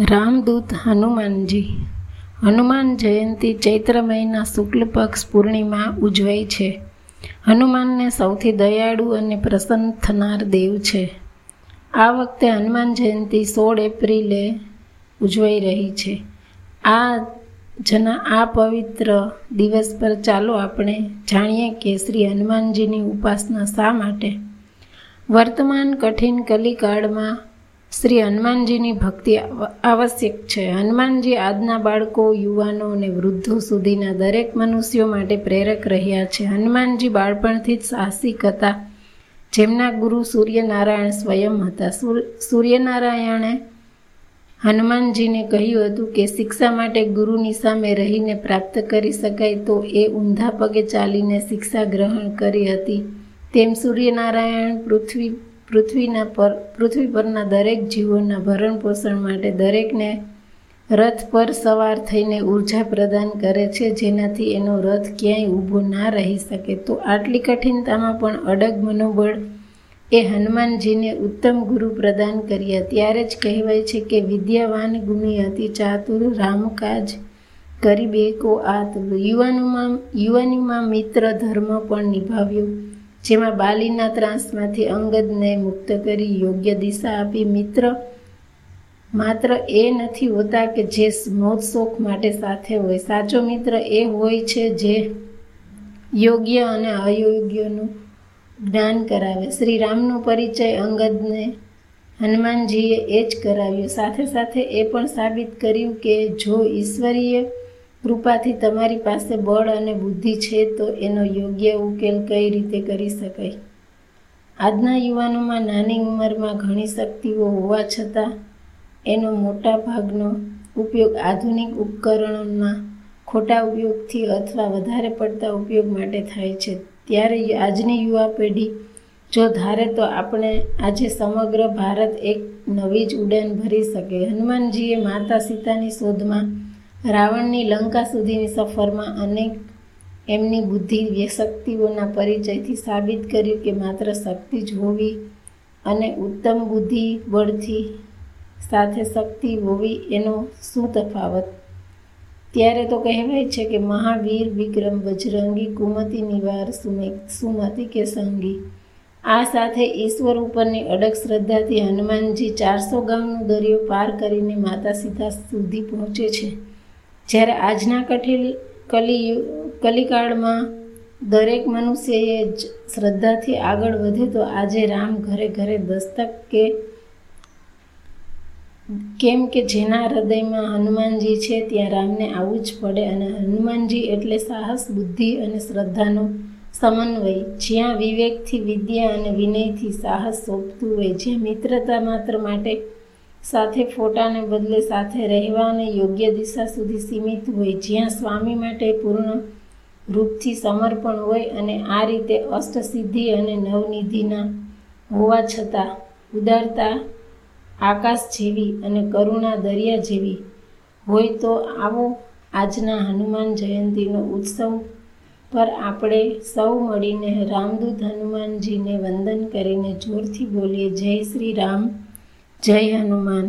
રામદૂત હનુમાનજી. હનુમાન જયંતી ચૈત્ર મહિના શુક્લ પક્ષ પૂર્ણિમા ઉજવાય છે. હનુમાનને સૌથી દયાળુ અને પ્રસન્ન થનાર દેવ છે. આ વખતે હનુમાન જયંતી સોળ એપ્રિલે ઉજવાઈ રહી છે. આ જના આ પવિત્ર દિવસ પર ચાલો આપણે જાણીએ કે શ્રી હનુમાનજીની ઉપાસના શા માટે? વર્તમાન કઠિન કલિકાળમાં શ્રી હનુમાનજીની ભક્તિ આવશ્યક છે. હનુમાનજી આજના બાળકો, યુવાનો અને વૃદ્ધો સુધીના દરેક મનુષ્યો માટે પ્રેરક રહ્યા છે. હનુમાનજી બાળપણથી જ સાહસિક હતા. જેમના ગુરુ સૂર્યનારાયણ સ્વયં હતા. સૂર્યનારાયણે હનુમાનજીને કહ્યું હતું કે, શિક્ષા માટે ગુરુની સામે રહીને પ્રાપ્ત કરી શકાય તો એ ઊંધા પગે ચાલીને શિક્ષા ગ્રહણ કરી હતી. તેમ સૂર્યનારાયણ પૃથ્વી પૃથ્વીના પર, પૃથ્વી પરના દરેક જીવોના ભરણ પોષણ માટે દરેકને રથ પર સવાર થઈને ઊર્જા પ્રદાન કરે છે, જેનાથી એનો રથ ક્યાંય ઊભો ના રહી શકે. તો આટલી કઠિનતામાં પણ અડગ મનોબળ એ હનુમાનજીને ઉત્તમ ગુરુ પ્રદાન કર્યા. ત્યારે જ કહેવાય છે કે વિદ્યાવાન ગુણી હતી ચાતુર, રામકાજ કરી બેકો આત. યુવાનોમાં, યુવાનીમાં મિત્ર ધર્મ પણ નિભાવ્યો. જેમાં બાલીના ત્રાસમાંથી અંગદને મુક્ત કરી યોગ્ય દિશા આપી મિત્ર, માત્ર એ નથી હોતા કે જે મોજ શોખ માટે સાથે હોય. સાચો મિત્ર એ હોય છે જે યોગ્ય અને અયોગ્યનું જ્ઞાન કરાવે. શ્રી રામનો પરિચય અંગદને હનુમાનજીએ એ જ કરાવ્યો. સાથે સાથે એ પણ સાબિત કર્યું કે જો ઈશ્વરીય કૃપાથી તમારી પાસે બળ અને બુદ્ધિ છે, તો એનો યોગ્ય ઉકેલ કઈ રીતે કરી શકાય? આજના યુવાનોમાં નાની ઉંમરમાં ઘણી શક્તિઓ હોવા છતાં, એનો મોટા ભાગનો ઉપયોગ આધુનિક ઉપકરણોના ખોટા ઉપયોગથી અથવા વધારે પડતા ઉપયોગ માટે થાય છે. ત્યારે આજની યુવા પેઢી, જો ધારે તો આપણે આજે સમગ્ર ભારત એક નવી જ ઉડાન ભરી શકે. હનુમાનજીએ માતા સીતાની શોધમાં રાવણની લંકા સુધીની સફરમાં અનેક એમની બુદ્ધિ શક્તિઓના પરિચયથી સાબિત કર્યું કે માત્ર શક્તિ જ હોવી અને ઉત્તમ બુદ્ધિ બળથી સાથે શક્તિ હોવી એનો શું તફાવત? ત્યારે તો કહેવાય છે કે મહાવીર, વિક્રમ, બજરંગી, કુમતી, નિવાર સુમતી કે સંગી. આ સાથે ઈશ્વર ઉપરની અડગ શ્રદ્ધાથી હનુમાનજી ચારસો ગામનો દરિયો પાર કરીને માતા સીતા સુધી પહોંચે છે. જ્યારે આજના કઠિન કલી કલિકાળમાં દરેક મનુષ્યએ જ શ્રદ્ધાથી આગળ વધે, તો આજે રામ ઘરે ઘરે દસ્તક કે કેમ કે જેના હૃદયમાં હનુમાનજી છે, ત્યાં રામને આવવું જ પડે અને હનુમાનજી એટલે સાહસ, બુદ્ધિ અને શ્રદ્ધાનો સમન્વય. જ્યાં વિવેકથી, વિદ્યા અને વિનયથી સાહસ સોંપતું હોય, જ્યાં મિત્રતા માત્ર માટે સાથે ફોટાને બદલે સાથે રહેવા અને યોગ્ય દિશા સુધી સીમિત હોય, જ્યાં સ્વામી માટે પૂર્ણ રૂપથી સમર્પણ હોય અને આ રીતે અષ્ટસિદ્ધિ અને નવનિધિના હોવા છતાં ઉદારતા આકાશ જેવી અને કરુણા દરિયા જેવી હોય તો આવો આજના હનુમાન જયંતીનો ઉત્સવ પર આપણે સૌ મળીને રામદૂત હનુમાનજીને વંદન કરીને જોરથી બોલીએ. જય શ્રી રામ. જય હનુમાન